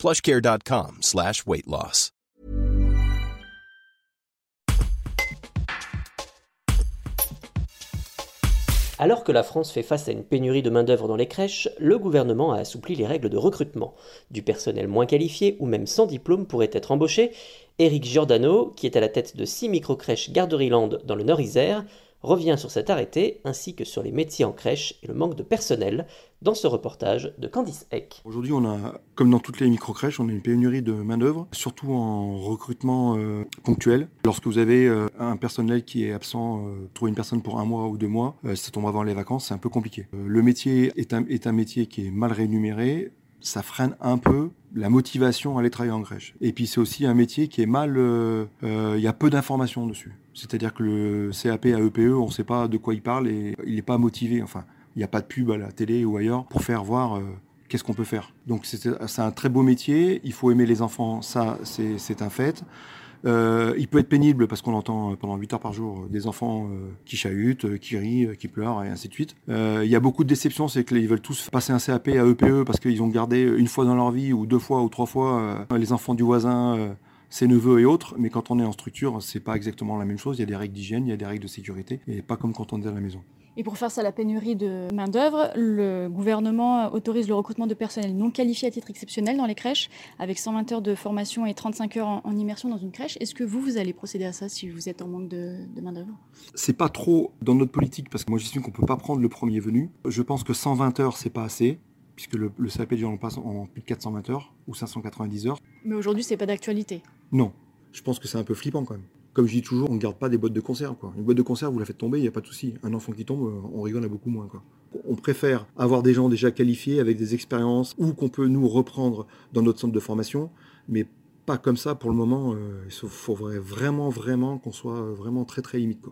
plushcare.com slash. Alors que la France fait face à une pénurie de main-d'œuvre dans les crèches, le gouvernement a assoupli les règles de recrutement. Du personnel moins qualifié ou même sans diplôme pourrait être embauché. Éric Giordano, qui est à la tête de six microcrèches Garderie-Land dans le Nord-Isère, revient sur cet arrêté ainsi que sur les métiers en crèche et le manque de personnel dans ce reportage de Candice Eck. Aujourd'hui, on a, comme dans toutes les microcrèches, on a une pénurie de main-d'œuvre, surtout en recrutement euh, ponctuel. Lorsque vous avez euh, un personnel qui est absent, euh, trouver une personne pour un mois ou deux mois, ça tombe avant les vacances, c'est un peu compliqué. le métier est un métier qui est mal rémunéré, ça freine un peu la motivation à aller travailler en crèche. Et puis c'est aussi un métier qui est mal, il y a peu d'informations dessus. C'est-à-dire que le CAP à EPE, on ne sait pas de quoi il parle et il n'est pas motivé. Enfin, il n'y a pas de pub à la télé ou ailleurs pour faire voir euh, qu'est-ce qu'on peut faire. Donc c'est un très beau métier, il faut aimer les enfants, ça c'est un fait. Euh, il peut être pénible parce qu'on entend pendant 8 heures par jour des enfants euh, qui chahutent, qui rient, qui pleurent et ainsi de suite. il y a beaucoup de déceptions, c'est qu'ils veulent tous passer un CAP à EPE parce qu'ils ont gardé une fois dans leur vie ou deux fois ou trois fois les enfants du voisin ses neveux et autres, mais quand on est en structure, c'est pas exactement la même chose. Il y a des règles d'hygiène, il y a des règles de sécurité, et pas comme quand on est à la maison. Et pour faire ça la pénurie de main-d'œuvre, le gouvernement autorise le recrutement de personnel non qualifié à titre exceptionnel dans les crèches, avec 120 heures de formation et 35 heures en, immersion dans une crèche. Est-ce que vous, vous allez procéder à ça si vous êtes en manque de, de main-d'œuvre? C'est pas trop dans notre politique, parce que moi j'estime qu'on peut pas prendre le premier venu. Je pense que 120 heures, c'est pas assez puisque le, le CAP on passe en plus de 420 heures ou 590 heures. Mais aujourd'hui, c'est pas d'actualité. Non, je pense que c'est un peu flippant quand même. Comme je dis toujours, on ne garde pas des boîtes de conserve. Quoi. Une boîte de conserve, vous la faites tomber, il n'y a pas de souci. Un enfant qui tombe, euh, on rigole à beaucoup moins. On préfère avoir des gens déjà qualifiés avec des expériences ou qu'on peut nous reprendre dans notre centre de formation, mais pas comme ça pour le moment. Euh, il faudrait vraiment, vraiment qu'on soit vraiment très, très limite.